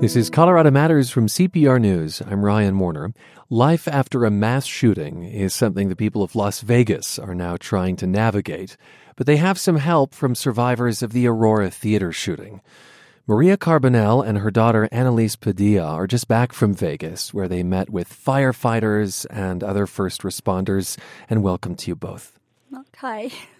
This is Colorado Matters from CPR News. I'm Ryan Warner. Life after a mass shooting is something the people of Las Vegas are now trying to navigate, but they have some help from survivors of the Aurora Theater shooting. Maria Carbonell and her daughter Annalise Padilla are just back from Vegas, where they met with firefighters and other first responders. And welcome to you both. Hi.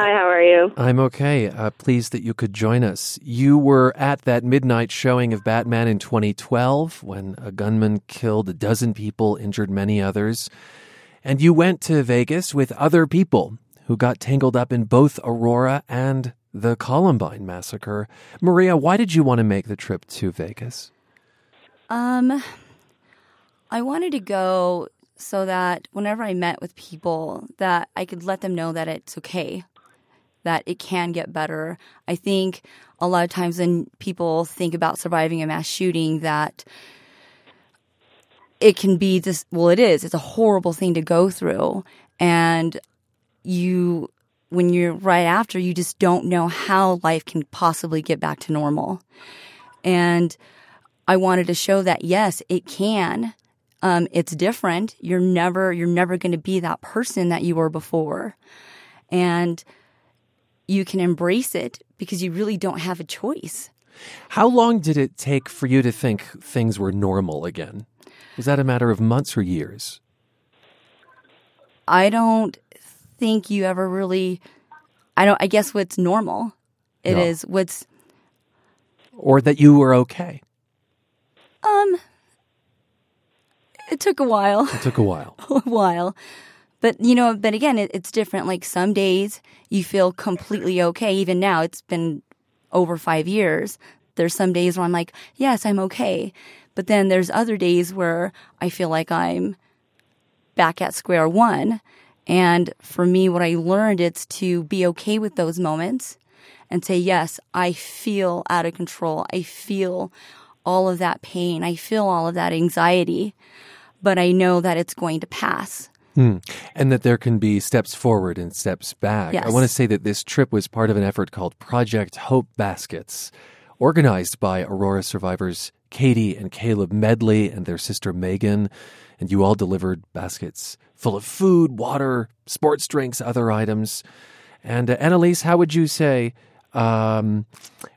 Hi, how are you? I'm okay. Uh, pleased that you could join us. You were at that midnight showing of Batman in 2012 when a gunman killed a dozen people, injured many others. And you went to Vegas with other people who got tangled up in both Aurora and the Columbine massacre. Maria, why did you want to make the trip to Vegas? Um, I wanted to go so that whenever I met with people, that I could let them know that it's okay, that it can get better. I think a lot of times when people think about surviving a mass shooting, that it can be this. Well, it is. It's a horrible thing to go through, and you when you're right after, you just don't know how life can possibly get back to normal. And I wanted to show that yes, it can. Um, it's different. You're never you're never going to be that person that you were before, and you can embrace it because you really don't have a choice. How long did it take for you to think things were normal again? Was that a matter of months or years? I don't think you ever really I don't I guess what's normal. It Yeah. is what's Or that you were okay? um it took a while. It took a while. a while. But you know, but again, it, it's different. Like some days you feel completely okay. Even now, it's been over five years. There's some days where I'm like, yes, I'm okay. But then there's other days where I feel like I'm back at square one. And for me, what I learned it's to be okay with those moments and say, yes, I feel out of control. I feel all of that pain. I feel all of that anxiety, but I know that it's going to pass. And that there can be steps forward and steps back. I want to say that this trip was part of an effort called Project Hope Baskets, organized by Aurora survivors Katie and Caleb Medley and their sister Megan. And you all delivered baskets full of food, water, sports drinks, other items. And uh, Annalise, how would you say um,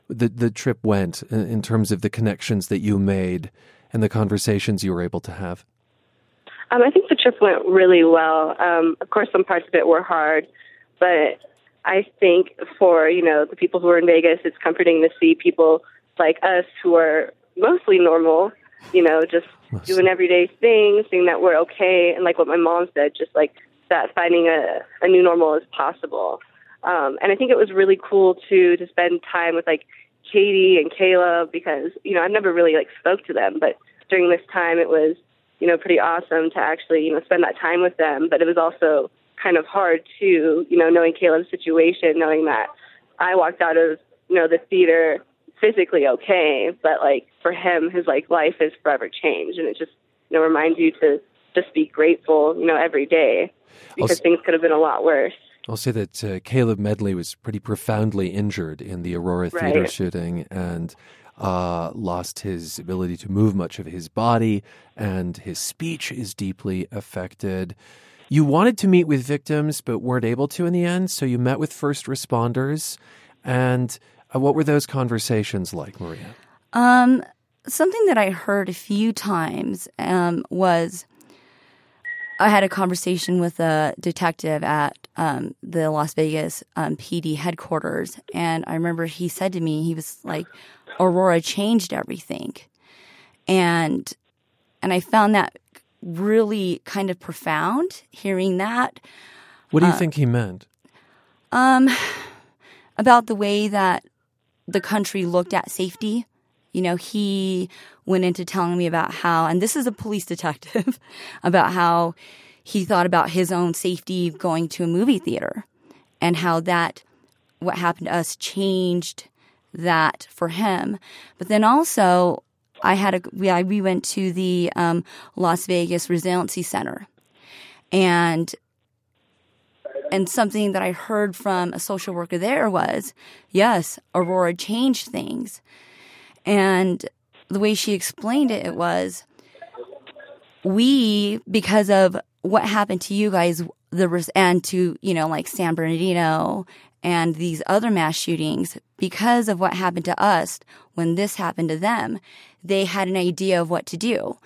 the the trip went in, in terms of the connections that you made and the conversations you were able to have? Um, I think the trip went really well. Um, of course, some parts of it were hard, but I think for you know the people who are in Vegas, it's comforting to see people like us who are mostly normal, you know, just doing everyday things, seeing that we're okay, and like what my mom said, just like that finding a, a new normal is possible. Um, and I think it was really cool too to spend time with like Katie and Caleb because you know I've never really like spoke to them, but during this time it was you know pretty awesome to actually you know spend that time with them. But it was also kind of hard too, you know, knowing Caleb's situation, knowing that I walked out of you know the theater physically okay, but like for him, his like life is forever changed, and it just you know reminds you to just be grateful, you know, every day because things could have been a lot worse. I'll say that uh, Caleb Medley was pretty profoundly injured in the Aurora Theater shooting and uh, lost his ability to move much of his body, and his speech is deeply affected. You wanted to meet with victims, but weren't able to in the end, so you met with first responders. And uh, what were those conversations like, Maria? Um, something that I heard a few times um, was I had a conversation with a detective at um, the Las Vegas um, PD headquarters, and I remember he said to me, he was like, "Aurora changed everything," and and I found that really kind of profound. Hearing that, What Uh, do you think he meant? um, about the way that the country looked at safety. You know, he went into telling me about how, and this is a police detective, about how he thought about his own safety going to a movie theater and how that, what happened to us changed that for him. But then also, I had a, we, I, we went to the um, Las Vegas Resiliency Center and and something that I heard from a social worker there was, yes, Aurora changed things. And the way she explained it, it was we because of what happened to you guys, the and to you know like San Bernardino and these other mass shootings, because of what happened to us when this happened to them, they had an idea of what to do.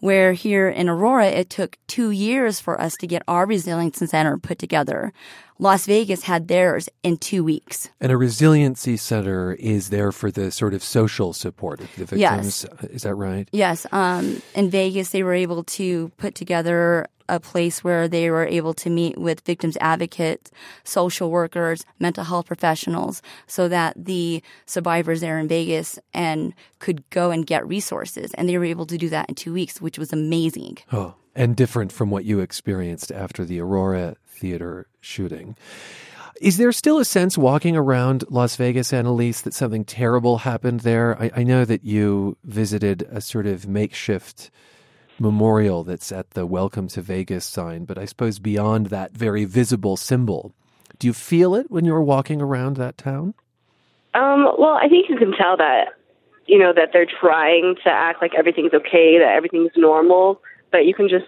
Where here in Aurora, it took two years for us to get our resiliency center put together. Las Vegas had theirs in two weeks. And a resiliency center is there for the sort of social support of the victims. Yes. Is that right? Yes. Um, in Vegas, they were able to put together a place where they were able to meet with victims advocates, social workers, mental health professionals, so that the survivors there in Vegas and could go and get resources. And they were able to do that in two weeks, which was amazing. Oh, and different from what you experienced after the Aurora Theater shooting. Is there still a sense walking around Las Vegas, Annalise, that something terrible happened there? I, I know that you visited a sort of makeshift memorial that's at the Welcome to Vegas sign, but I suppose beyond that very visible symbol, do you feel it when you're walking around that town? Um, well, I think you can tell that, you know, that they're trying to act like everything's okay, that everything's normal, but you can just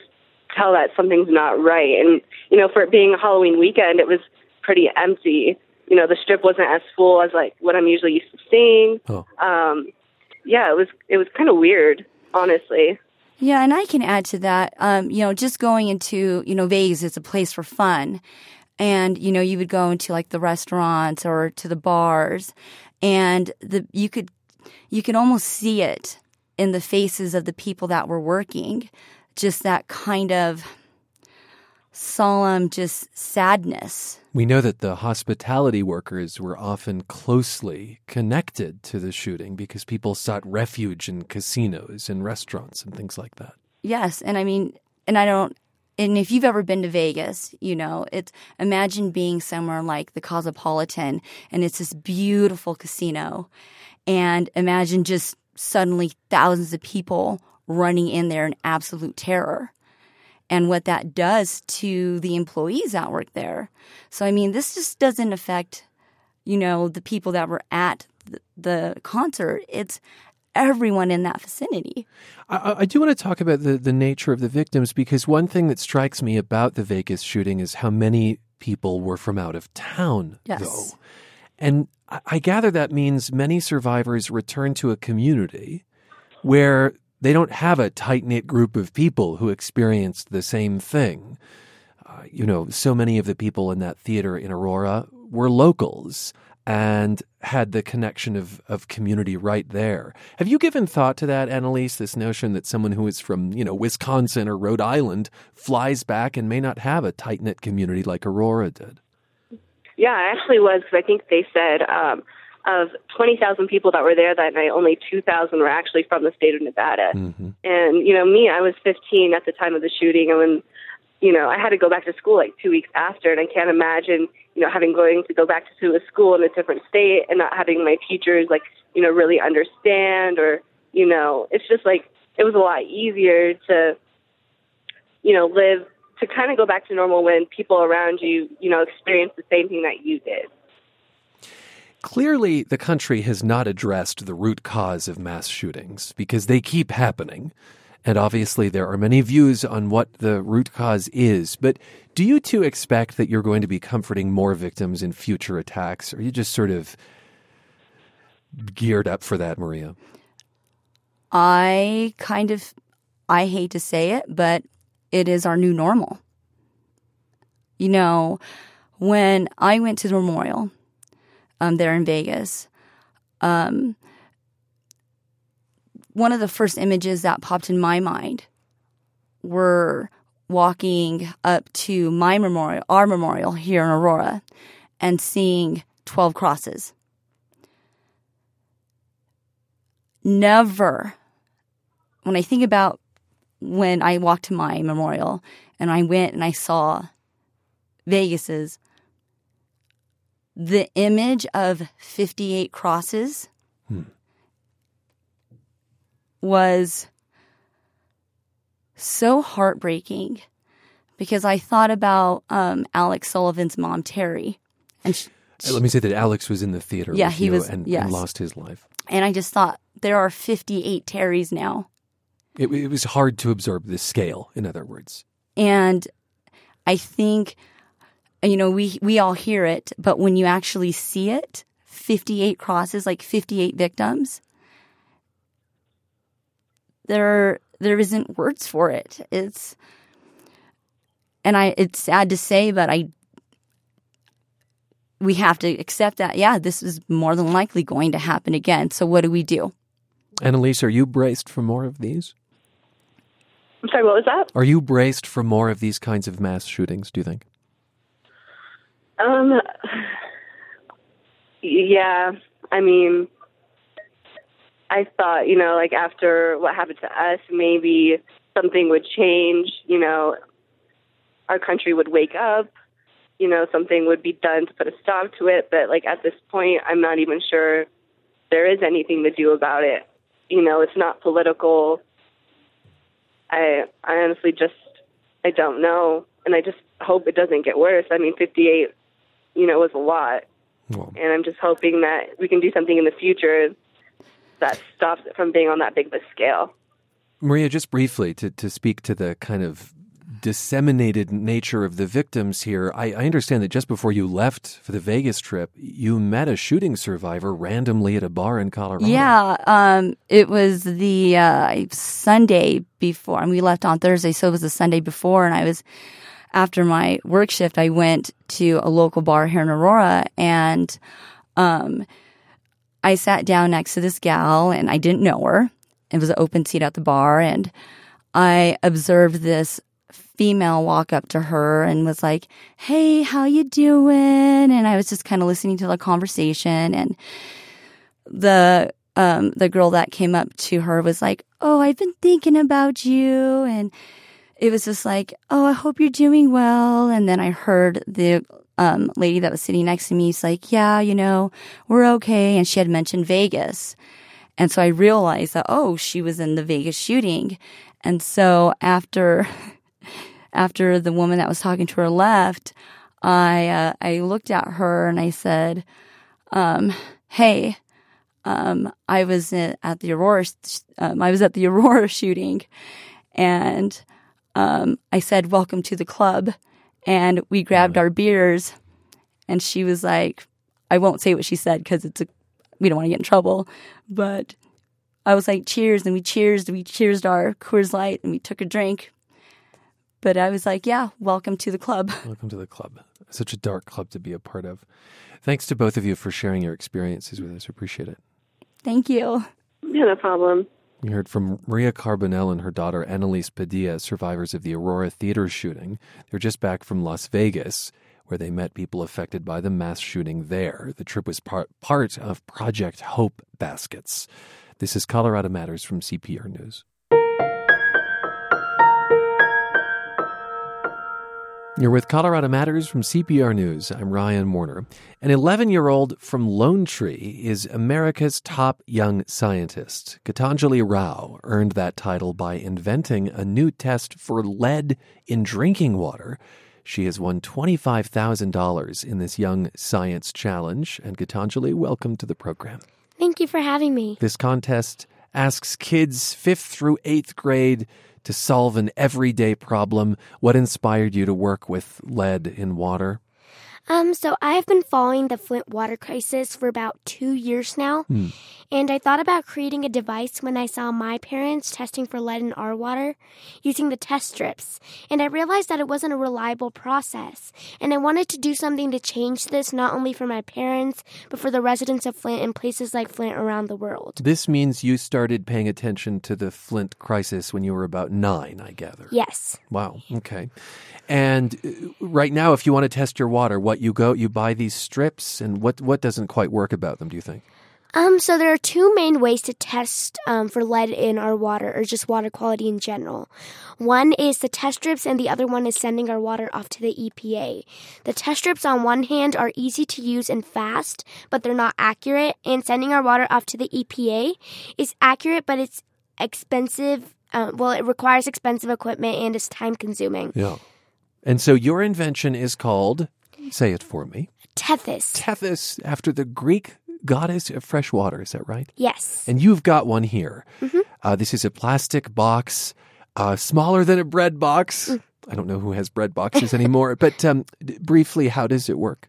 tell that something's not right. And, you know, for it being a Halloween weekend, it was pretty empty. You know, the strip wasn't as full as like what I'm usually used to seeing. Oh. Um, yeah, it was it was kind of weird, honestly. Yeah, and I can add to that. Um, you know, just going into you know Vegas, it's a place for fun, and you know you would go into like the restaurants or to the bars, and the you could you could almost see it in the faces of the people that were working, just that kind of solemn, just sadness. We know that the hospitality workers were often closely connected to the shooting because people sought refuge in casinos and restaurants and things like that. Yes, and I mean, and I don't. And if you've ever been to Vegas, you know, it's imagine being somewhere like the Cosmopolitan and it's this beautiful casino. And imagine just suddenly thousands of people running in there in absolute terror and what that does to the employees that work there. So, I mean, this just doesn't affect, you know, the people that were at the, the concert. It's everyone in that vicinity. I, I, do want to talk about the, the nature of the victims because one thing that strikes me about the Vegas shooting is how many people were from out of town, yes. though. And I, I gather that means many survivors return to a community where they don't have a tight knit group of people who experienced the same thing. Uh, you know, so many of the people in that theater in Aurora were locals and had the connection of, of community right there. Have you given thought to that, Annalise? This notion that someone who is from, you know, Wisconsin or Rhode Island flies back and may not have a tight knit community like Aurora did? Yeah, I actually was I think they said um, of 20,000 people that were there that night, only 2,000 were actually from the state of Nevada. Mm-hmm. And, you know, me, I was 15 at the time of the shooting. And when, you know, I had to go back to school like two weeks after. And I can't imagine, you know, having going to go back to a school in a different state and not having my teachers, like, you know, really understand or, you know, it's just like, it was a lot easier to, you know, live, to kind of go back to normal when people around you, you know, experience the same thing that you did. Clearly, the country has not addressed the root cause of mass shootings because they keep happening. And obviously, there are many views on what the root cause is. But do you two expect that you're going to be comforting more victims in future attacks? Or are you just sort of geared up for that, Maria? I kind of, I hate to say it, but it is our new normal. You know, when I went to the memorial, um, there in Vegas. Um, one of the first images that popped in my mind were walking up to my memorial, our memorial here in Aurora, and seeing 12 crosses. Never, when I think about when I walked to my memorial and I went and I saw Vegas's, the image of 58 crosses hmm. was so heartbreaking because I thought about um, Alex Sullivan's mom, Terry. And she, Let me say that Alex was in the theater. Yeah, with he you was- and, yes. and lost his life. And I just thought there are 58 Terrys now. It, it was hard to absorb the scale. In other words, And I think, you know, we, we all hear it, but when you actually see it, 58 crosses, like 58 victims, there, there isn't words for it. It's, and I, it's sad to say, but I, we have to accept that, yeah, this is more than likely going to happen again. So what do we do? Annalise, are you braced for more of these? I'm sorry, what was that? Are you braced for more of these kinds of mass shootings? Do you think? Um, yeah, I mean, I thought, you know, like after what happened to us, maybe something would change, you know, our country would wake up, you know, something would be done to put a stop to it. But like at this point, I'm not even sure there is anything to do about it. You know, it's not political. I, I honestly just, I don't know. And I just hope it doesn't get worse. I mean, 58 you know, was a lot. Well, And I'm just hoping that we can do something in the future that stops it from being on that big of a scale. Maria, just briefly to, to speak to the kind of disseminated nature of the victims here, I, I understand that just before you left for the Vegas trip, you met a shooting survivor randomly at a bar in Colorado. Yeah, um, it was the uh, Sunday before, and we left on Thursday, so it was the Sunday before, and I was after my work shift, I went to a local bar here in Aurora, and um, I sat down next to this gal, and I didn't know her. It was an open seat at the bar, and I observed this female walk up to her and was like, "Hey, how you doing?" And I was just kind of listening to the conversation, and the um the girl that came up to her was like, "Oh, I've been thinking about you." And it was just like, "Oh, I hope you're doing well." And then I heard the um lady that was sitting next to me was like, "Yeah, you know, we're okay." And she had mentioned Vegas. And so I realized that oh, she was in the Vegas shooting. And so after after the woman that was talking to her left, I uh, I looked at her and I said, um, "Hey, um, I was at at the Aurora. Um, I was at the Aurora shooting, and um, I said, "Welcome to the club," and we grabbed our beers, and she was like, "I won't say what she said because it's a we don't want to get in trouble," but I was like, "Cheers!" and we cheers, we cheersed our Coors Light, and we took a drink. But I was like, "Yeah, welcome to the club." Welcome to the club. Such a dark club to be a part of. Thanks to both of you for sharing your experiences with us. Appreciate it. Thank you. Yeah, no problem. You heard from Maria Carbonell and her daughter Annalise Padilla, survivors of the Aurora Theater shooting. They're just back from Las Vegas, where they met people affected by the mass shooting there. The trip was part, part of Project Hope Baskets. This is Colorado Matters from CPR News. You're with Colorado Matters from CPR News. I'm Ryan Warner. An 11 year old from Lone Tree is America's top young scientist. Gitanjali Rao earned that title by inventing a new test for lead in drinking water. She has won $25,000 in this Young Science Challenge. And Gitanjali, welcome to the program. Thank you for having me. This contest asks kids fifth through eighth grade to solve an everyday problem. What inspired you to work with lead in water? Um, so I've been following the Flint water crisis for about two years now, and I thought about creating a device when I saw my parents testing for lead in our water using the test strips, and I realized that it wasn't a reliable process, and I wanted to do something to change this not only for my parents but for the residents of Flint and places like Flint around the world. This means you started paying attention to the Flint crisis when you were about nine, I gather. Yes. Wow. Okay. And uh, right now, if you want to test your water, what you go, you buy these strips, and what what doesn't quite work about them? Do you think? Um, so there are two main ways to test um, for lead in our water, or just water quality in general. One is the test strips, and the other one is sending our water off to the EPA. The test strips, on one hand, are easy to use and fast, but they're not accurate. And sending our water off to the EPA is accurate, but it's expensive. Uh, well, it requires expensive equipment and is time consuming. Yeah. And so your invention is called. Say it for me. Tethys. Tethys, after the Greek goddess of fresh water. Is that right? Yes. And you've got one here. Uh, this is a plastic box, uh, smaller than a bread box. I don't know who has bread boxes anymore, but um, d- briefly, how does it work?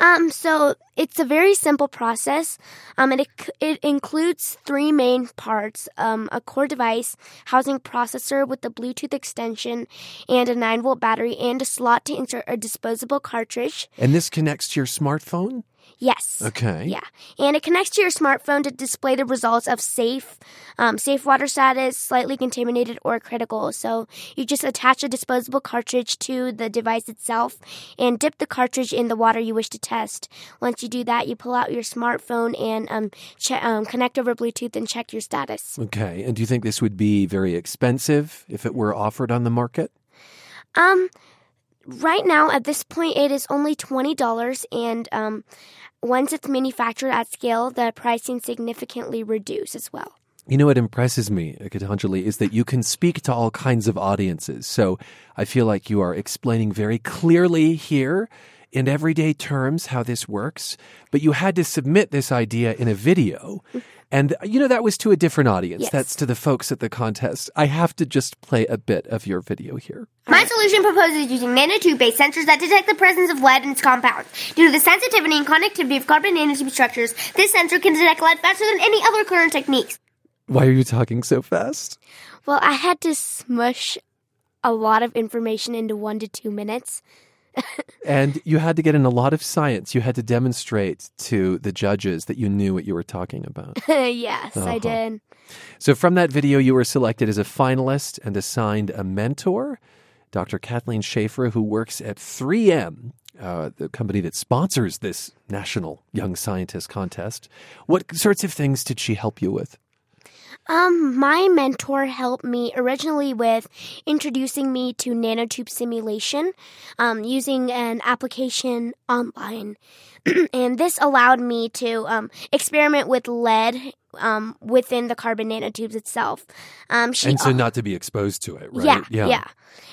Um, so it's a very simple process. Um, it it includes three main parts: um, a core device housing processor with a Bluetooth extension and a nine volt battery, and a slot to insert a disposable cartridge. And this connects to your smartphone? Yes. Okay. Yeah, and it connects to your smartphone to display the results of safe, um, safe water status, slightly contaminated, or critical. So you just attach a disposable cartridge to the device itself and dip the cartridge in the water you wish to test. Once you do that, you pull out your smartphone and um, che- um, connect over Bluetooth and check your status. Okay. And do you think this would be very expensive if it were offered on the market? Um, right now at this point, it is only twenty dollars, and um, once it's manufactured at scale, the pricing significantly reduce as well. You know what impresses me, Gitanjali, is that you can speak to all kinds of audiences. So I feel like you are explaining very clearly here in everyday terms how this works, but you had to submit this idea in a video. Mm-hmm. And, uh, you know, that was to a different audience. Yes. That's to the folks at the contest. I have to just play a bit of your video here. My solution proposes using nanotube-based sensors that detect the presence of lead in its compounds. Due to the sensitivity and conductivity of carbon nanotube structures, this sensor can detect lead faster than any other current techniques. Why are you talking so fast? Well, I had to smush a lot of information into one to two minutes. And you had to get in a lot of science. You had to demonstrate to the judges that you knew what you were talking about. yes, Uh-huh. I did. So, from that video, you were selected as a finalist and assigned a mentor, Dr. Kathleen Schaefer, who works at 3M, uh, the company that sponsors this National Young Scientist Contest. What sorts of things did she help you with? Um, my mentor helped me originally with introducing me to nanotube simulation, um, using an application online. and this allowed me to um, experiment with lead um, within the carbon nanotubes itself. Um, she and so, al- not to be exposed to it, right? Yeah, yeah.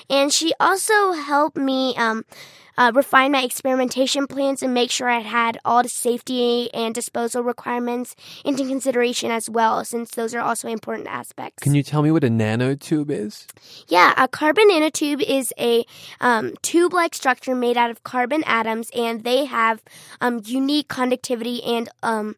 And she also helped me um, uh, refine my experimentation plans and make sure I had all the safety and disposal requirements into consideration as well, since those are also important aspects. Can you tell me what a nanotube is? Yeah, a carbon nanotube is a um, tube-like structure made out of carbon atoms, and they have um, unique conductivity and um,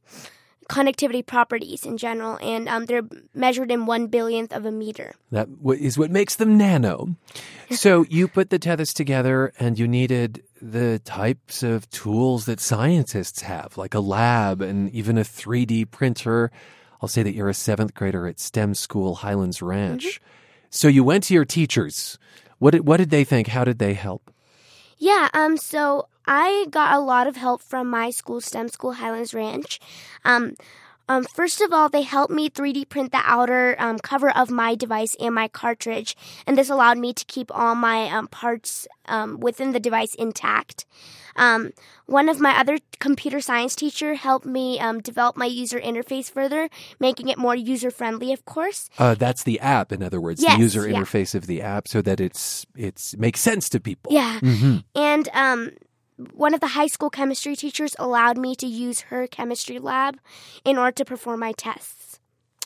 conductivity properties in general, and um, they're measured in one billionth of a meter. That w- is what makes them nano. So you put the Tethys together and you needed the types of tools that scientists have, like a lab and even a 3D printer. I'll say that you're a seventh grader at STEM School Highlands Ranch. So you went to your teachers. What did, what did they think? How did they help? Yeah, um, so I got a lot of help from my school, STEM School Highlands Ranch. Um, um, first of all, they helped me 3D print the outer um, cover of my device and my cartridge, and this allowed me to keep all my um, parts um, within the device intact. Um, one of my other computer science teacher helped me um, develop my user interface further, making it more user friendly, of course. Uh, that's the app, in other words, Yes, the user yeah. interface of the app, so that it's it's makes sense to people. Yeah. hmm And um, one of the high school chemistry teachers allowed me to use her chemistry lab in order to perform my tests.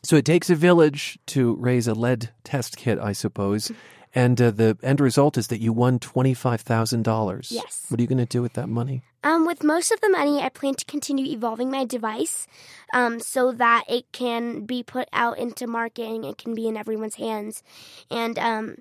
So it takes a village to raise a lead test kit, I suppose. And uh, the end result is that you won $25,000. Yes. What are you going to do with that money? Um, with most of the money, I plan to continue evolving my device um, so that it can be put out into marketing. It can be in everyone's hands. And um,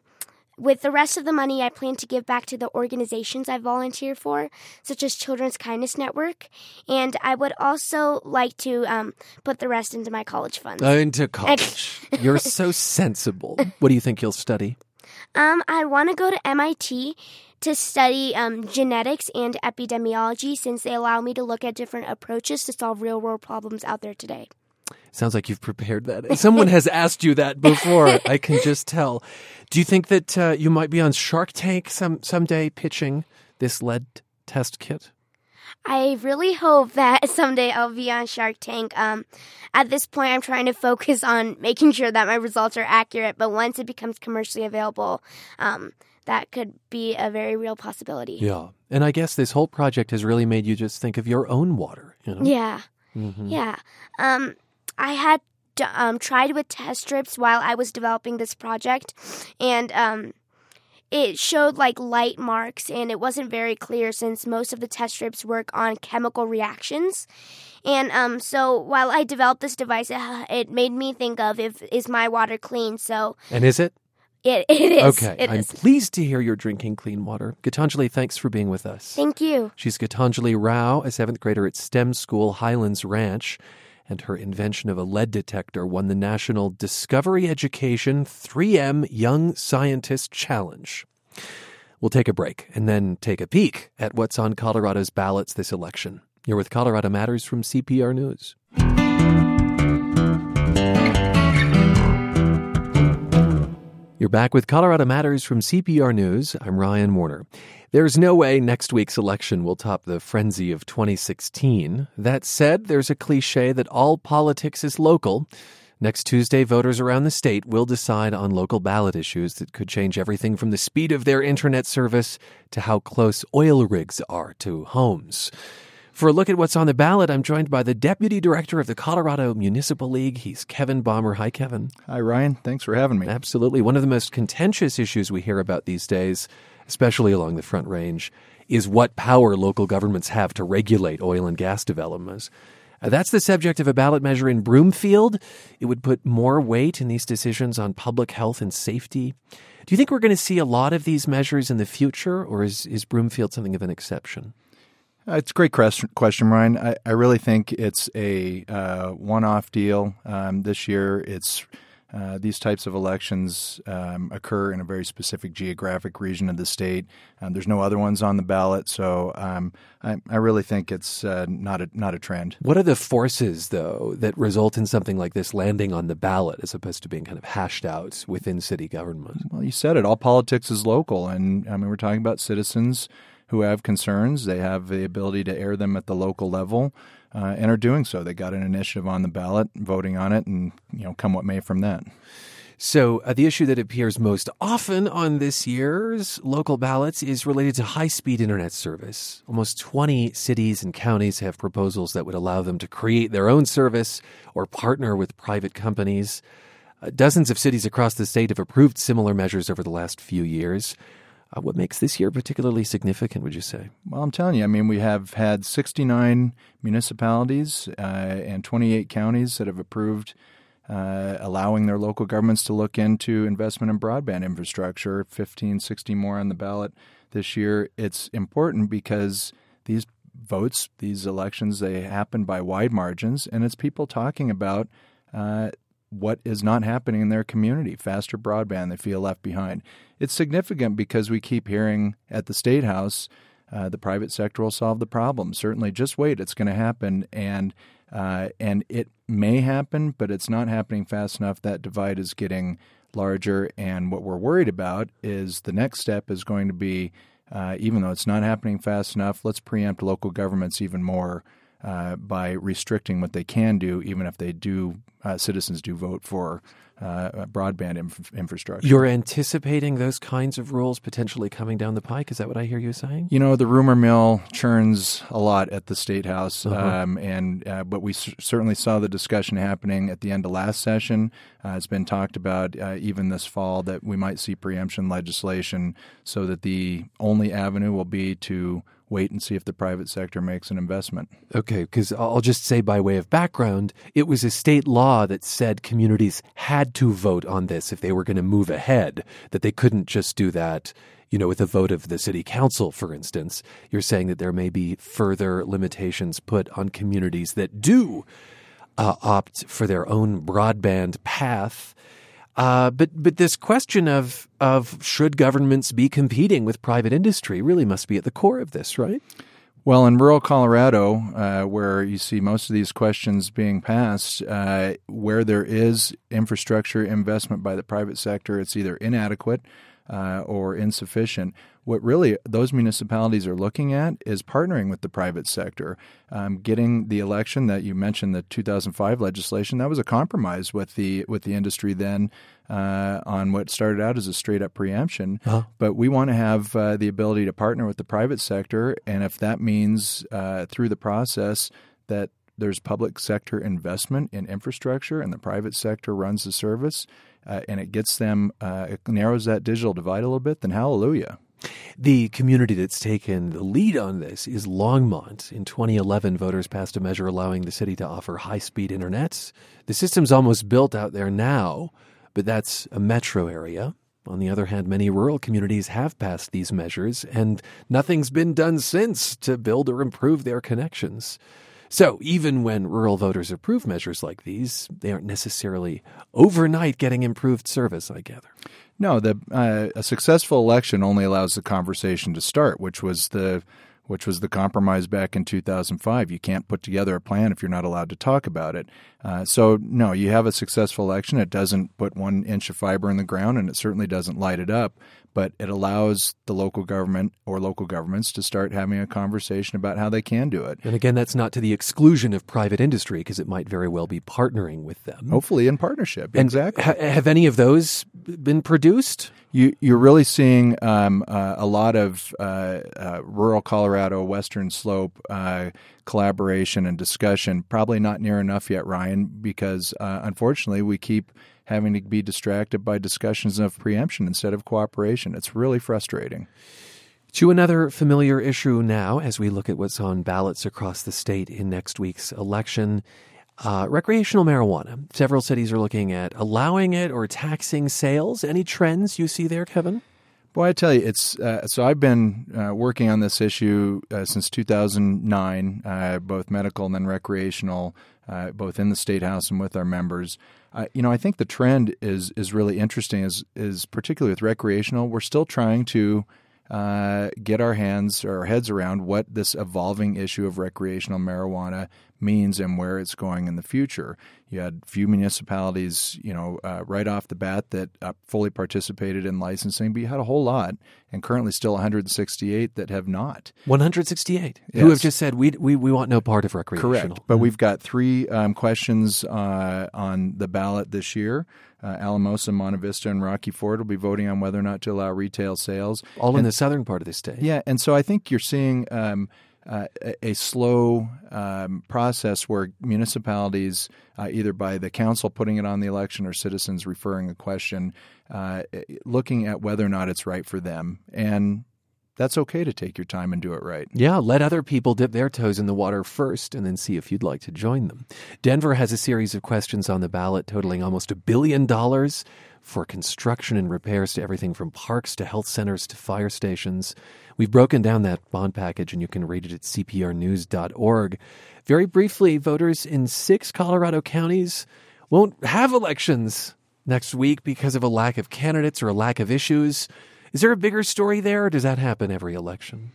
with the rest of the money, I plan to give back to the organizations I volunteer for, such as Children's Kindness Network. And I would also like to um, put the rest into my college funds. Uh, into college. You're so sensible. What do you think you'll study? Um, I want to go to MIT to study um, genetics and epidemiology since they allow me to look at different approaches to solve real world problems out there today. Sounds like you've prepared that. Someone has asked you that before. I can just tell. Do you think that uh, you might be on Shark Tank some someday pitching this lead test kit? I really hope that someday I'll be on Shark Tank. Um, at this point, I'm trying to focus on making sure that my results are accurate, but once it becomes commercially available, um, that could be a very real possibility. Yeah. And I guess this whole project has really made you just think of your own water, you know? Yeah. Mhm. Yeah. Um, I had um, tried with test strips while I was developing this project, and um, it showed like light marks, and it wasn't very clear since most of the test strips work on chemical reactions. And um, so while I developed this device, it, it made me think of if is my water clean. So And is it? it, it is. okay. It I'm is. pleased to hear you're drinking clean water. Gitanjali, thanks for being with us. Thank you. She's Gitanjali Rao, a seventh grader at STEM School Highlands Ranch, and her invention of a lead detector won the National Discovery Education 3M Young Scientist Challenge. We'll take a break and then take a peek at what's on Colorado's ballots this election. You're with Colorado Matters from CPR News. You're back with Colorado Matters from CPR News. I'm Ryan Warner. There's no way next week's election will top the frenzy of 2016. That said, there's a cliche that all politics is local. Next Tuesday, voters around the state will decide on local ballot issues that could change everything from the speed of their internet service to how close oil rigs are to homes. For a look at what's on the ballot, I'm joined by the Deputy Director of the Colorado Municipal League. He's Kevin Bommer. Hi, Kevin. Hi, Ryan. Thanks for having me. Absolutely. One of the most contentious issues we hear about these days, especially along the Front Range, is what power local governments have to regulate oil and gas developments. Uh, that's the subject of a ballot measure in Broomfield. It would put more weight in these decisions on public health and safety. Do you think we're going to see a lot of these measures in the future, or is, is Broomfield something of an exception? Uh, it's a great question, question Ryan. I, I really think it's a uh, one-off deal. Um, this year, it's uh, these types of elections um, occur in a very specific geographic region of the state. Um, there's no other ones on the ballot, so um, I, I really think it's uh, not a not a trend. What are the forces, though, that result in something like this landing on the ballot as opposed to being kind of hashed out within city government? Well, you said it. All politics is local, and I mean we're talking about citizens who have concerns. They have the ability to air them at the local level, uh, and are doing so. They got an initiative on the ballot, voting on it, and you know, come what may from that. So, uh, the issue that appears most often on this year's local ballots is related to high speed internet service. Almost 20 cities and counties have proposals that would allow them to create their own service or partner with private companies. Uh, dozens of cities across the state have approved similar measures over the last few years. Uh, what makes this year particularly significant, would you say? Well, I'm telling you, I mean, we have had 69 municipalities uh, and 28 counties that have approved uh, allowing their local governments to look into investment in broadband infrastructure. 15, 60 more on the ballot this year. It's important because these votes, these elections, they happen by wide margins, and it's people talking about uh, what is not happening in their community. Faster broadband, they feel left behind. It's significant because we keep hearing at the state house. Uh, the private sector will solve the problem. Certainly, just wait; it's going to happen, and uh, and it may happen, but it's not happening fast enough. That divide is getting larger, and what we're worried about is the next step is going to be, uh, even though it's not happening fast enough, let's preempt local governments even more uh, by restricting what they can do, even if they do uh, citizens do vote for uh, broadband inf- infrastructure. You're anticipating those kinds of rules potentially coming down the pike. Is that what I hear you saying? You know, the rumor mill churns a lot at the state house, Uh-huh. um, and uh, but we certainly saw the discussion happening at the end of last session. Uh, it's been talked about uh, even this fall that we might see preemption legislation, so that the only avenue will be to wait and see if the private sector makes an investment. Okay, because I'll just say by way of background, it was a state law that said communities had to vote on this if they were going to move ahead, that they couldn't just do that, you know, with a vote of the city council, for instance. You're saying that there may be further limitations put on communities that do uh, opt for their own broadband path. Uh, but but this question of of should governments be competing with private industry really must be at the core of this, right? Well, in rural Colorado, uh, where you see most of these questions being passed, uh, where there is infrastructure investment by the private sector, it's either inadequate uh, or insufficient. What really those municipalities are looking at is partnering with the private sector. Um, getting the election that you mentioned, the 2005 legislation, that was a compromise with the with the industry then uh, on what started out as a straight up preemption. Uh-huh. But we want to have uh, the ability to partner with the private sector, and if that means uh, through the process that there's public sector investment in infrastructure and the private sector runs the service uh, and it gets them, uh, it narrows that digital divide a little bit, then hallelujah. The community that's taken the lead on this is Longmont. In 2011, voters passed a measure allowing the city to offer high speed internet. The system's almost built out there now, but that's a metro area. On the other hand, many rural communities have passed these measures, and nothing's been done since to build or improve their connections. So, even when rural voters approve measures like these, they aren't necessarily overnight getting improved service, I gather. No, the uh, a successful election only allows the conversation to start, which was the which was the compromise back in 2005. You can't put together a plan if you're not allowed to talk about it. Uh, so, no, you have a successful election. It doesn't put one inch of fiber in the ground, and it certainly doesn't light it up but it allows the local government or local governments to start having a conversation about how they can do it. And again, that's not to the exclusion of private industry because it might very well be partnering with them. Hopefully, in partnership. And exactly. Ha- have any of those been produced? You, you're really seeing um, uh, a lot of uh, uh, rural Colorado, Western Slope uh, collaboration and discussion. Probably not near enough yet, Ryan, because uh, unfortunately we keep having to be distracted by discussions of preemption instead of cooperation. It's really frustrating. To another familiar issue now, as we look at what's on ballots across the state in next week's election. Uh, recreational marijuana. Several cities are looking at allowing it or taxing sales. Any trends you see there, Kevin? Boy, I tell you, it's uh, so. I've been uh, working on this issue uh, since 2009, uh, both medical and then recreational, uh, both in the state house and with our members. You know, I think the trend is is really interesting. Is is particularly with recreational, we're still trying to uh, get our hands or our heads around what this evolving issue of recreational marijuana means and where it's going in the future. You had few municipalities, you know, uh, right off the bat that uh, fully participated in licensing, but you had a whole lot, and currently still 168 that have not. 168 yes. who have just said we, we we want no part of recreational. Correct, but we've got three um, questions uh, on the ballot this year. Uh, Alamosa, Monte Vista, and Rocky Ford will be voting on whether or not to allow retail sales. All and, in the southern part of the state. Yeah, and so I think you're seeing um, uh, a, slow um, process where municipalities, uh, either by the council putting it on the election or citizens referring a question, uh, looking at whether or not it's right for them. And that's okay to take your time and do it right. Yeah, let other people dip their toes in the water first and then see if you'd like to join them. Denver has a series of questions on the ballot totaling almost a billion dollars for construction and repairs to everything from parks to health centers to fire stations. We've broken down that bond package and you can read it at cprnews.org. Very briefly, voters in six Colorado counties won't have elections next week because of a lack of candidates or a lack of issues. Is there a bigger story there, or does that happen every election?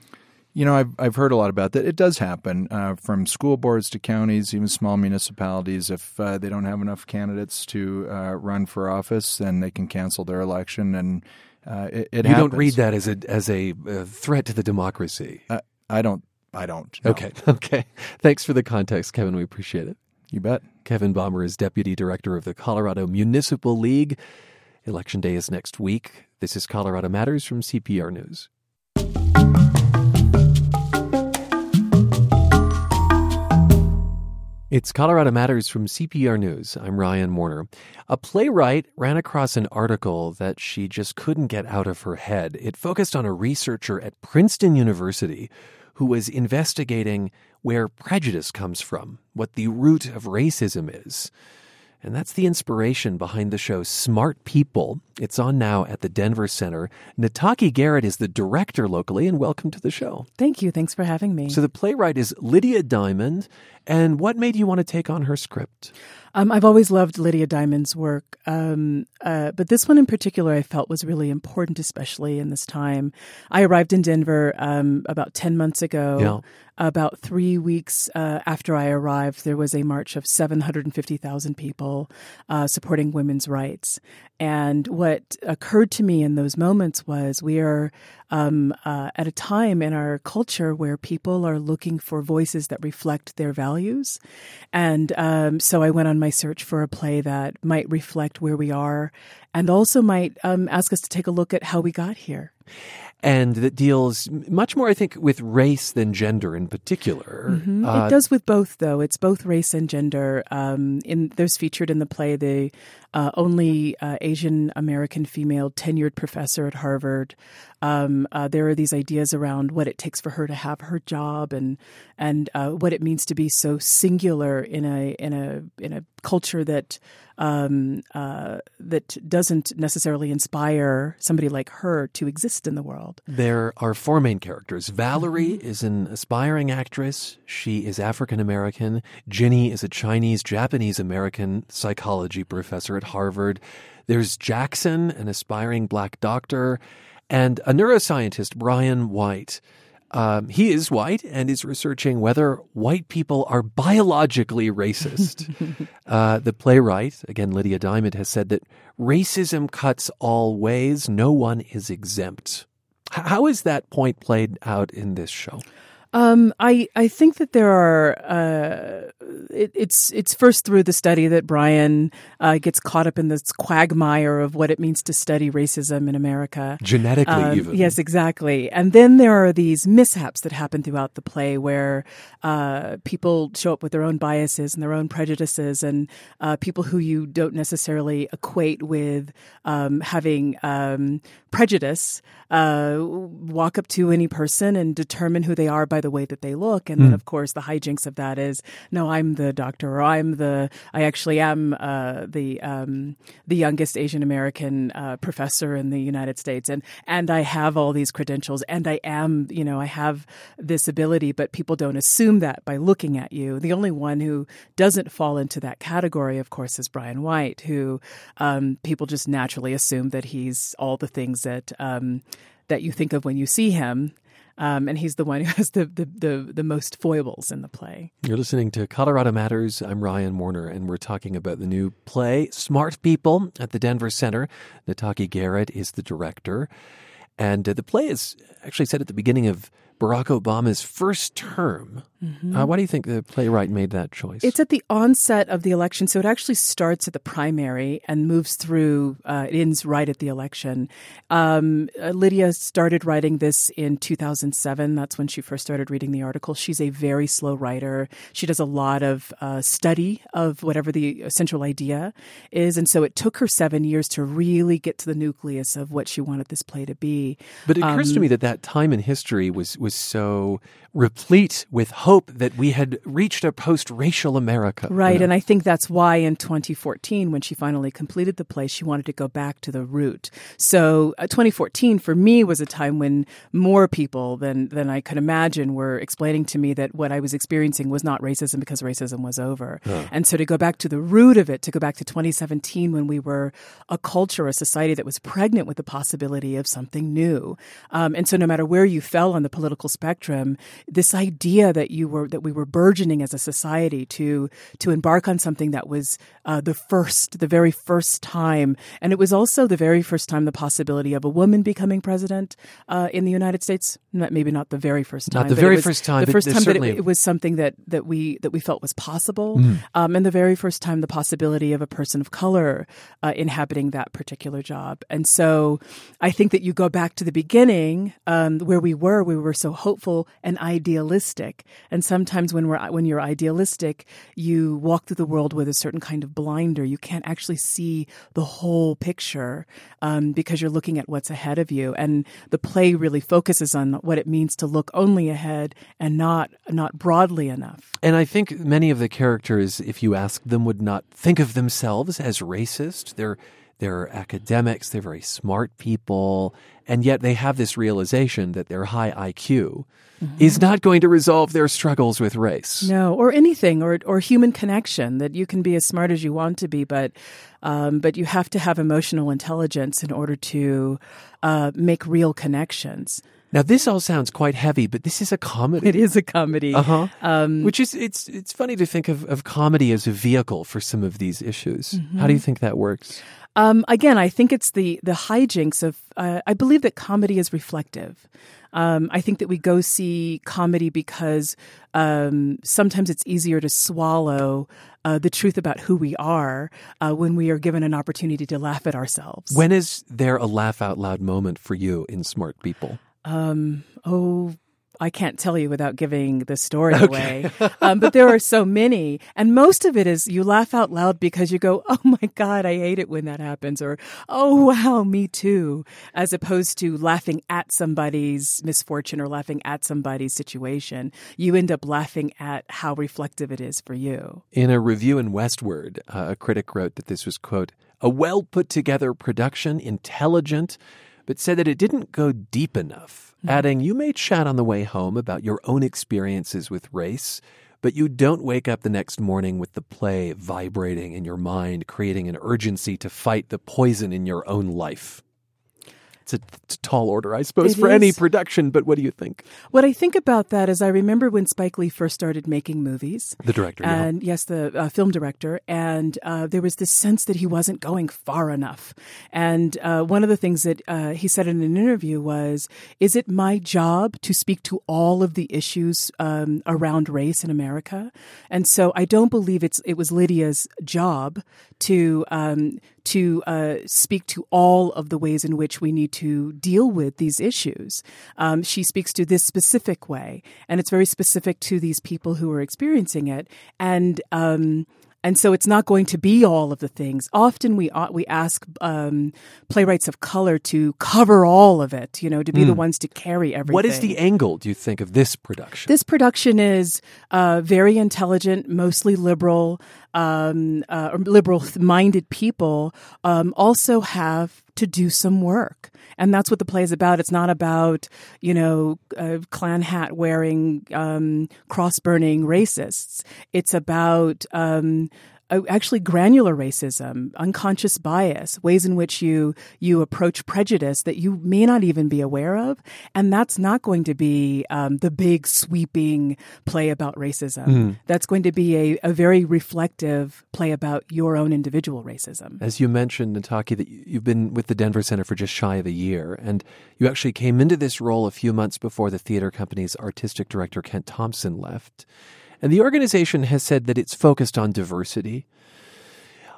You know, I've I've heard a lot about that. It does happen uh, from school boards to counties, even small municipalities. If uh, they don't have enough candidates to uh, run for office, then they can cancel their election, and uh, it, it you happens. don't read that as a as a threat to the democracy. I don't. I don't. No. Okay. Okay. Thanks for the context, Kevin. We appreciate it. You bet. Kevin Bommer is deputy director of the Colorado Municipal League. Election day is next week. This is Colorado Matters from CPR News. It's Colorado Matters from CPR News. I'm Ryan Warner. A playwright ran across an article that she just couldn't get out of her head. It focused on a researcher at Princeton University who was investigating where prejudice comes from, what the root of racism is. And that's the inspiration behind the show Smart People. It's on now at the Denver Center. Nataki Garrett is the director locally, and welcome to the show. Thank you. Thanks for having me. So, the playwright is Lydia Diamond. And what made you want to take on her script? Um, I've always loved Lydia Diamond's work, um, uh, but this one in particular I felt was really important, especially in this time. I arrived in Denver um, about 10 months ago. Yeah. about three weeks uh, after I arrived, there was a march of 750,000 people uh, supporting women's rights. And what occurred to me in those moments was we are um, uh, at a time in our culture where people are looking for voices that reflect their values. And um, so I went on my search for a play that might reflect where we are and also might um, ask us to take a look at how we got here and that deals much more, I think, with race than gender in particular. Mm-hmm. Uh, it does with both, though. It's both race and gender. Um, in there's featured in the play the uh, only uh, Asian American female tenured professor at Harvard. Um, uh, there are these ideas around what it takes for her to have her job and and uh, what it means to be so singular in a in a in a culture that um, uh, that doesn't necessarily inspire somebody like her to exist in the world. There are four main characters. Valerie mm-hmm. is an aspiring actress. She is African American. Ginny is a Chinese Japanese American psychology professor at Harvard. There's Jackson, an aspiring black doctor, and a neuroscientist, Brian White. Um, he is white and is researching whether white people are biologically racist. uh, the playwright, again, Lydia Diamond, has said that racism cuts all ways, no one is exempt. How is that point played out in this show? Um, I I think that there are. Uh, it, it's it's first through the study that Brian uh, gets caught up in this quagmire of what it means to study racism in America genetically. Um, even yes, exactly. And then there are these mishaps that happen throughout the play where uh, people show up with their own biases and their own prejudices, and uh, people who you don't necessarily equate with um, having um, prejudice uh, walk up to any person and determine who they are by the way that they look. And mm. then, hmm. of course, the hijinks of that is, no, I'm the doctor, or I'm the, I actually am uh, the um, the youngest Asian American uh, professor in the United States, and and I have all these credentials, and I am, you know, I have this ability, but people don't assume that by looking at you. The only one who doesn't fall into that category, of course, is Brian White, who um, people just naturally assume that he's all the things that um, that you think of when you see him. Um, and he's the one who has the, the, the, the, most foibles in the play. You're listening to Colorado Matters. I'm Ryan Warner, and we're talking about the new play, Smart People, at the Denver Center. Nataki Garrett is the director. And uh, the play is actually set at the beginning of Barack Obama's first term. Mm-hmm. Uh, why do you think the playwright made that choice? It's at the onset of the election, so it actually starts at the primary and moves through. Uh, it ends right at the election. Um, uh, Lydia started writing this in 2007. That's when she first started reading the article. She's a very slow writer. She does a lot of uh, study of whatever the central idea is, and so it took her seven years to really get to the nucleus of what she wanted this play to be. But it occurs um, to me that that time in history was was so replete with hope that we had reached a post racial America. Right. You know? And I think that's why in 2014, when she finally completed the play, she wanted to go back to the root. So uh, 2014 for me was a time when more people than, than I could imagine were explaining to me that what I was experiencing was not racism because racism was over. Huh. And so to go back to the root of it, to go back to 2017 when we were a culture, a society that was pregnant with the possibility of something new. Um, and so no matter where you fell on the political spectrum, this idea that you were that we were burgeoning as a society to to embark on something that was uh, the first, the very first time, and it was also the very first time the possibility of a woman becoming president uh, in the United States. Not, maybe not the very first time. Not the very first time. The first time that it, it, was something that that we that we felt was possible, mm. um, and the very first time the possibility of a person of color uh, inhabiting that particular job. And so, I think that you go back to the beginning um, where we were. We were so hopeful and idealistic. And sometimes when we're when you're idealistic, you walk through the world with a certain kind of blinder. You can't actually see the whole picture um, because you're looking at what's ahead of you. And the play really focuses on what it means to look only ahead and not not broadly enough. And I think many of the characters, if you ask them, would not think of themselves as racist. They're they're academics, they're very smart people, and yet they have this realization that their high IQ mm-hmm. is not going to resolve their struggles with race. No, or anything, or or human connection. That you can be as smart as you want to be, but um, but you have to have emotional intelligence in order to uh, make real connections. Now, this all sounds quite heavy, but this is a comedy. It is a comedy. Uh huh. Um, Which is it's it's funny to think of, of comedy as a vehicle for some of these issues. Mm-hmm. How do you think that works? Um, again, I think it's the the hijinks of. Uh, I believe that comedy is reflective. Um, I think that we go see comedy because um, sometimes it's easier to swallow uh, the truth about who we are uh, when we are given an opportunity to laugh at ourselves. When is there a laugh out loud moment for you in Smart People? Um, oh, I can't tell you without giving the story away. um, but there are so many. And most of it is you laugh out loud because you go, oh my God, I hate it when that happens. Or, oh wow, me too. As opposed to laughing at somebody's misfortune or laughing at somebody's situation. You end up laughing at how reflective it is for you. In a review in Westword, uh, a critic wrote that this was, quote, a well put together production, intelligent, but said that it didn't go deep enough, mm-hmm. adding, You may chat on the way home about your own experiences with race, but you don't wake up the next morning with the play vibrating in your mind, creating an urgency to fight the poison in your own life. It's a, it's a tall order, I suppose, It for any production, but what do you think? What I think about that is I remember when Spike Lee first started making movies. The director, yeah. and yes, the uh, film director, and uh, there was this sense that he wasn't going far enough. And uh, one of the things that uh, he said in an interview was, "Is it my job to speak to all of the issues um, around race in America?" And so I don't believe it's it was Lydia's job to um, to uh, speak to all of the ways in which we need to deal with these issues. Um, she speaks to this specific way, and it's very specific to these people who are experiencing it. And um, and so it's not going to be all of the things. Often we uh, we ask um, playwrights of color to cover all of it, you know, to be the ones to carry everything. What is the angle, do you think, of this production? This production is uh, very intelligent, mostly liberal, um, uh, or liberal-minded people. Um, also have to do some work, and that's what the play is about. It's not about you know uh, Klan hat wearing, um, cross burning racists. It's about um, actually granular racism, unconscious bias, ways in which you you approach prejudice that you may not even be aware of, and that's not going to be um, the big sweeping play about racism. That's going to be a, a very reflective play about your own individual racism. As you mentioned, Nataki, that you've been with the Denver Center for just shy of a year, and you actually came into this role a few months before the theater company's artistic director Kent Thompson left. And the organization has said that it's focused on diversity.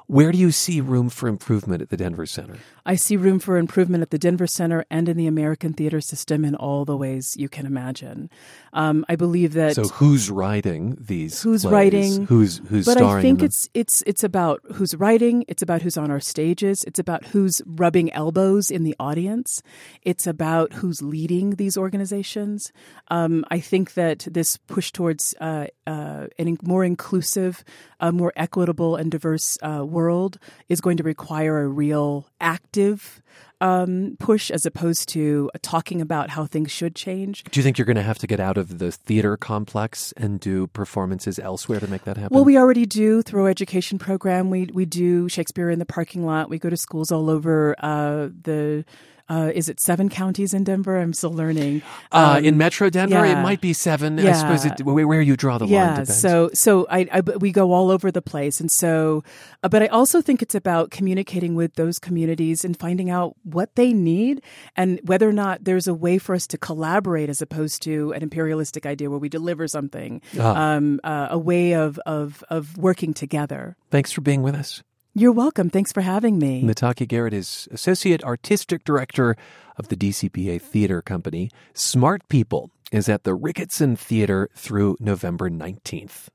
Where do you see room for improvement at the Denver Center? I see room for improvement at the Denver Center and in the American theater system in all the ways you can imagine. Um, I believe that So, who's writing these? who's plays? writing Who's who's but starring? i think it's it's it's about who's writing it's about who's on our stages it's about who's rubbing elbows in the audience it's about who's leading these organizations um, i think that this push towards uh, uh, in- more inclusive uh, more equitable and diverse uh, world is going to require a real active um, push as opposed to talking about how things should change Do you think you're going to have to get out of the theater complex and do performances elsewhere to make that happen? Well, we already do through our education program. We we do Shakespeare in the parking lot. We go to schools all over uh, the. Uh, is it seven counties in Denver? I'm still learning. uh, Um, in Metro Denver, it might be seven. I suppose it, where, where you draw the line yeah, so so I, I we go all over the place, and so, uh, but I also think it's about communicating with those communities and finding out what they need, and whether or not there's a way for us to collaborate as opposed to an imperialistic idea where we deliver something, Ah. um, uh, a way of of of working together. Thanks for being with us. You're welcome. Thanks for having me. Nataki Garrett is Associate Artistic Director of the DCPA Theater Company. Smart People is at the Ricketson Theater through November 19th.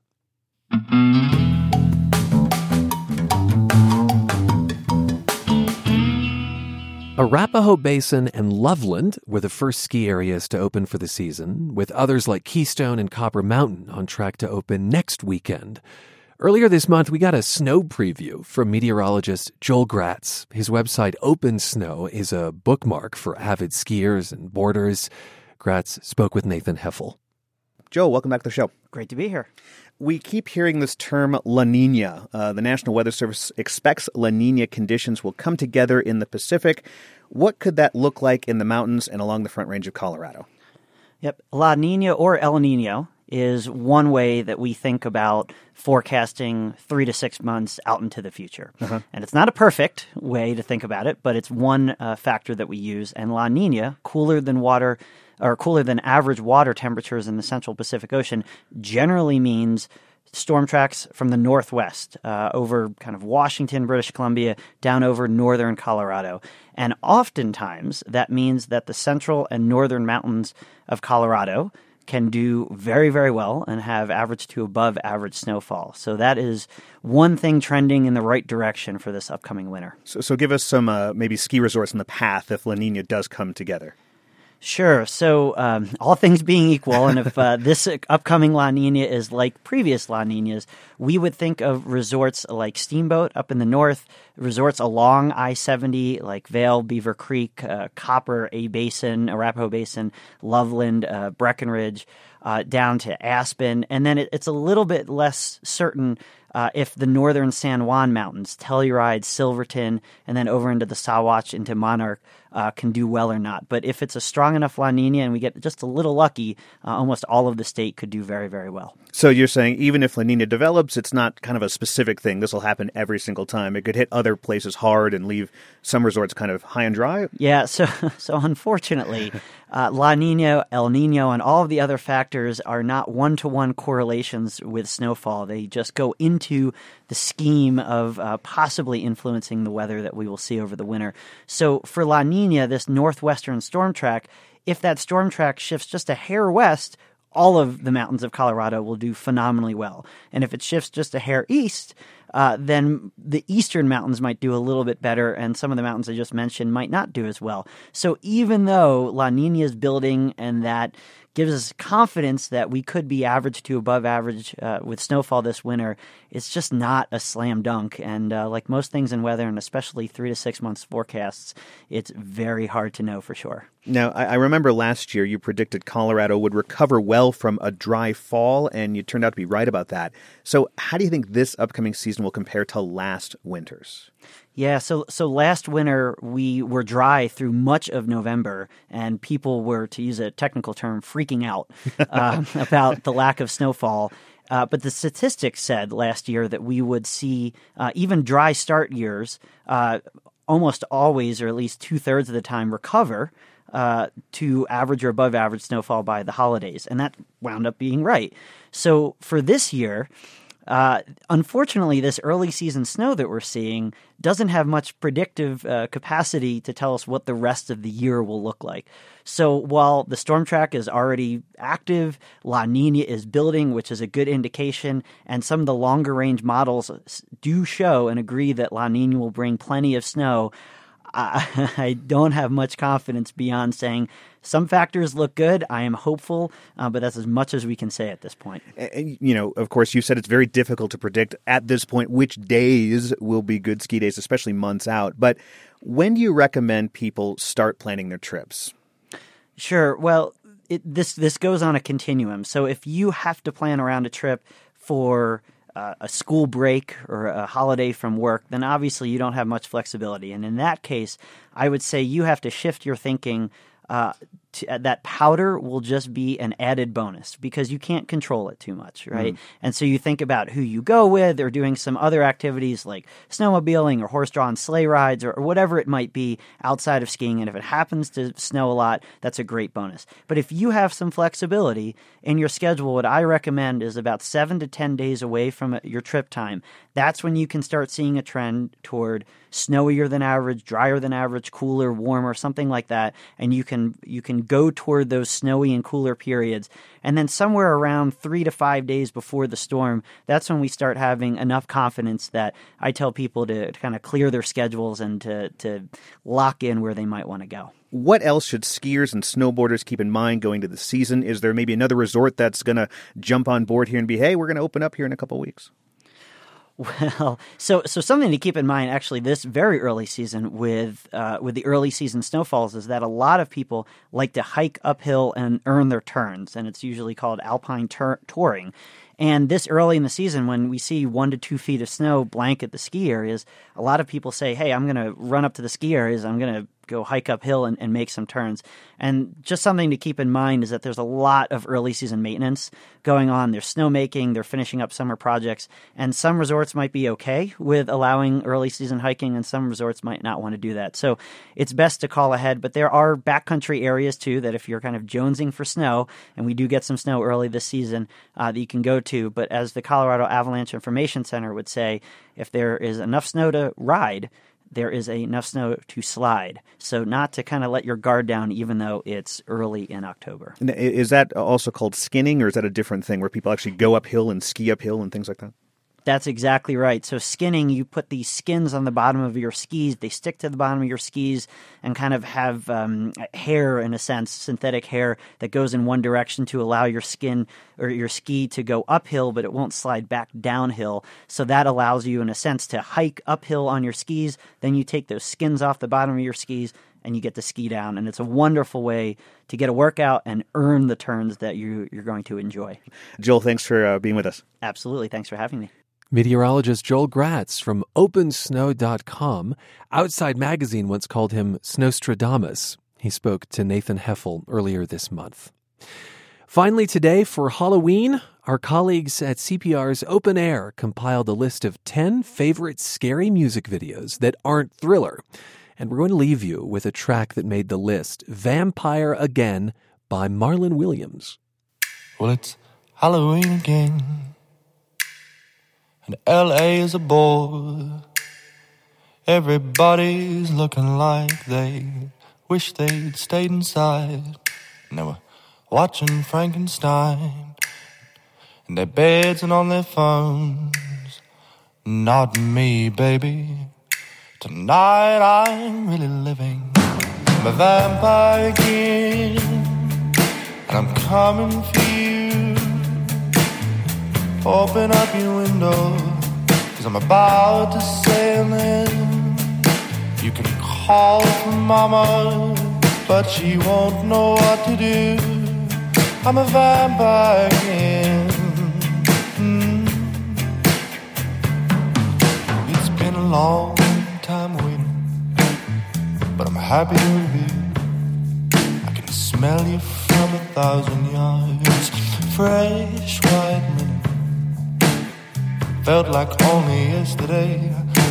Arapahoe Basin and Loveland were the first ski areas to open for the season, with others like Keystone and Copper Mountain on track to open next weekend. Earlier this month, we got a snow preview from meteorologist Joel Gratz. His website, Open Snow, is a bookmark for avid skiers and boarders. Gratz spoke with Nathan Heffel. Joe, welcome back to the show. Great to be here. We keep hearing this term La Nina. Uh, the National Weather Service expects La Nina conditions will come together in the Pacific. What could that look like in the mountains and along the Front Range of Colorado? Yep. La Nina or El Nino is one way that we think about forecasting three to six months out into the future. Uh-huh. And it's not a perfect way to think about it, but it's one uh, factor that we use. And La Nina, cooler than water or cooler than average water temperatures in the central Pacific Ocean, generally means storm tracks from the northwest uh, over kind of Washington, British Columbia, down over northern Colorado. And oftentimes that means that the central and northern mountains of Colorado can do very, very well and have average to above average snowfall. So that is one thing trending in the right direction for this upcoming winter. So, so give us some uh, maybe ski resorts in the path if La Nina does come together. Sure. So, um, all things being equal, and if uh, this upcoming La Nina is like previous La Ninas, we would think of resorts like Steamboat up in the north, resorts along I 70 like Vail, Beaver Creek, uh, Copper, A Basin, Arapahoe Basin, Loveland, uh, Breckenridge, uh, down to Aspen. And then it, it's a little bit less certain uh, if the northern San Juan Mountains, Telluride, Silverton, and then over into the Sawatch, into Monarch, uh, can do well or not. But if it's a strong enough La Nina and we get just a little lucky, uh, almost all of the state could do very, very well. So you're saying even if La Nina develops, it's not kind of a specific thing. This will happen every single time. It could hit other places hard and leave some resorts kind of high and dry. Yeah. So, so unfortunately, uh, La Nina, El Nino, and all of the other factors are not one to one correlations with snowfall. They just go into the scheme of uh, possibly influencing the weather that we will see over the winter. So for La Nina, this northwestern storm track, if that storm track shifts just a hair west, all of the mountains of Colorado will do phenomenally well. And if it shifts just a hair east, uh, then the eastern mountains might do a little bit better, and some of the mountains I just mentioned might not do as well. So even though La Nina is building and that gives us confidence that we could be average to above average uh, with snowfall this winter. It's just not a slam dunk. And uh, like most things in weather, and especially three to six months forecasts, it's very hard to know for sure. Now, I, I remember last year you predicted Colorado would recover well from a dry fall, and you turned out to be right about that. So, how do you think this upcoming season will compare to last winter's? Yeah, so so last winter we were dry through much of November, and people were, to use a technical term, freaking out uh, about the lack of snowfall. Uh, but the statistics said last year that we would see uh, even dry start years uh, almost always, or at least two thirds of the time, recover uh, to average or above average snowfall by the holidays, and that wound up being right. So for this year. Uh, unfortunately, this early season snow that we're seeing doesn't have much predictive uh, capacity to tell us what the rest of the year will look like. So while the storm track is already active, La Nina is building, which is a good indication, and some of the longer range models do show and agree that La Nina will bring plenty of snow. I, I don't have much confidence beyond saying some factors look good. I am hopeful, uh, but that's as much as we can say at this point. And, you know, of course, you said it's very difficult to predict at this point which days will be good ski days, especially months out. But when do you recommend people start planning their trips? Sure. Well, it, this this goes on a continuum. So if you have to plan around a trip for uh, a school break or a holiday from work, then obviously you don't have much flexibility. And in that case, I would say you have to shift your thinking uh, to, uh, that powder will just be an added bonus because you can't control it too much, right? Mm. And so you think about who you go with or doing some other activities like snowmobiling or horse drawn sleigh rides or, or whatever it might be outside of skiing. And if it happens to snow a lot, that's a great bonus. But if you have some flexibility in your schedule, what I recommend is about seven to 10 days away from uh, your trip time. That's when you can start seeing a trend toward snowier than average, drier than average, cooler, warmer, something like that. And you can, you can go toward those snowy and cooler periods. And then somewhere around three to five days before the storm, that's when we start having enough confidence that I tell people to, to kind of clear their schedules and to, to lock in where they might want to go. What else should skiers and snowboarders keep in mind going to the season? Is there maybe another resort that's going to jump on board here and be, hey, we're going to open up here in a couple weeks? Well, so so something to keep in mind actually this very early season with uh, with the early season snowfalls is that a lot of people like to hike uphill and earn their turns, and it's usually called alpine tur- touring. And this early in the season, when we see one to two feet of snow blanket the ski areas, a lot of people say, "Hey, I'm going to run up to the ski areas. I'm going to go hike uphill and, and make some turns. And just something to keep in mind is that there's a lot of early season maintenance going on. There's snowmaking, they're finishing up summer projects, and some resorts might be okay with allowing early season hiking, and some resorts might not want to do that. So it's best to call ahead. But there are backcountry areas too that if you're kind of jonesing for snow, and we do get some snow early this season, uh, that you can go But as the Colorado Avalanche Information Center would say, if there is enough snow to ride, there is enough snow to slide. So not to kind of let your guard down, even though it's early in October. Is that also called skinning, or is that a different thing where people actually go uphill and ski uphill and things like that? That's exactly right. So skinning, you put these skins on the bottom of your skis. They stick to the bottom of your skis and kind of have um, hair, in a sense, synthetic hair that goes in one direction to allow your skin or your ski to go uphill, but it won't slide back downhill. So that allows you, in a sense, to hike uphill on your skis. Then you take those skins off the bottom of your skis and you get to ski down. And it's a wonderful way to get a workout and earn the turns that you, you're going to enjoy. Joel, thanks for uh, being with us. Absolutely. Thanks for having me. Meteorologist Joel Gratz from OpenSnow.com. Outside Magazine once called him Snowstradamus. He spoke to Nathan Heffel earlier this month. Finally, today for Halloween, our colleagues at CPR's Open Air compiled a list of 10 favorite scary music videos that aren't thriller. And we're going to leave you with a track that made the list Vampire Again by Marlon Williams. Well, it's Halloween again and LA is a bore. Everybody's looking like they wish they'd stayed inside. And they were watching Frankenstein in their beds and on their phones. Not me, baby. Tonight I'm really living. I'm a vampire again, and I'm coming for you. Open up your window, cause I'm about to sail in. You can call for mama, but she won't know what to do. I'm a vampire again. Mm. It's been a long time waiting, but I'm happy to be. I can smell you from a thousand yards. Fresh white linen Felt like only yesterday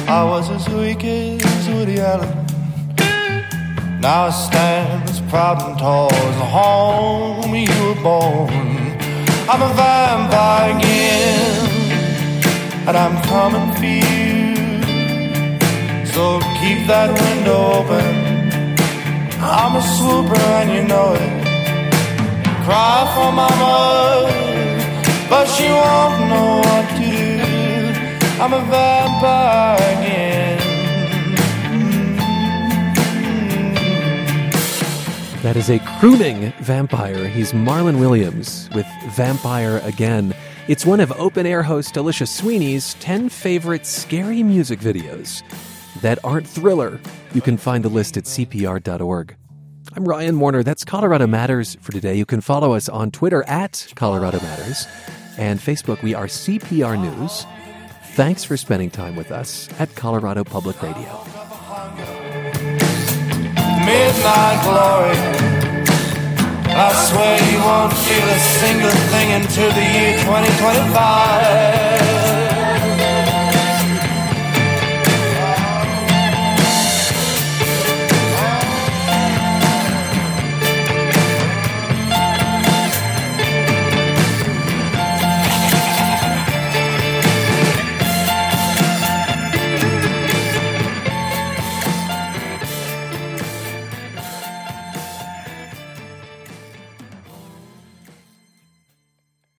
I was as weak as Woody Allen. Now I stand as proud and tall as the home you were born. I'm a vampire again, and I'm coming for you. So keep that window open. I'm a swooper and you know it. Cry for mama, but she won't know what to. I'm a vampire again. That is a crooning vampire. He's Marlon Williams with Vampire Again. It's one of open air host Alicia Sweeney's 10 favorite scary music videos that aren't thriller. You can find the list at CPR.org. I'm Ryan Warner. That's Colorado Matters for today. You can follow us on Twitter at Colorado Matters and Facebook. We are CPR News. Thanks for spending time with us at Colorado Public Radio. Midnight glory. I swear you won't feel a single thing until the year 2025.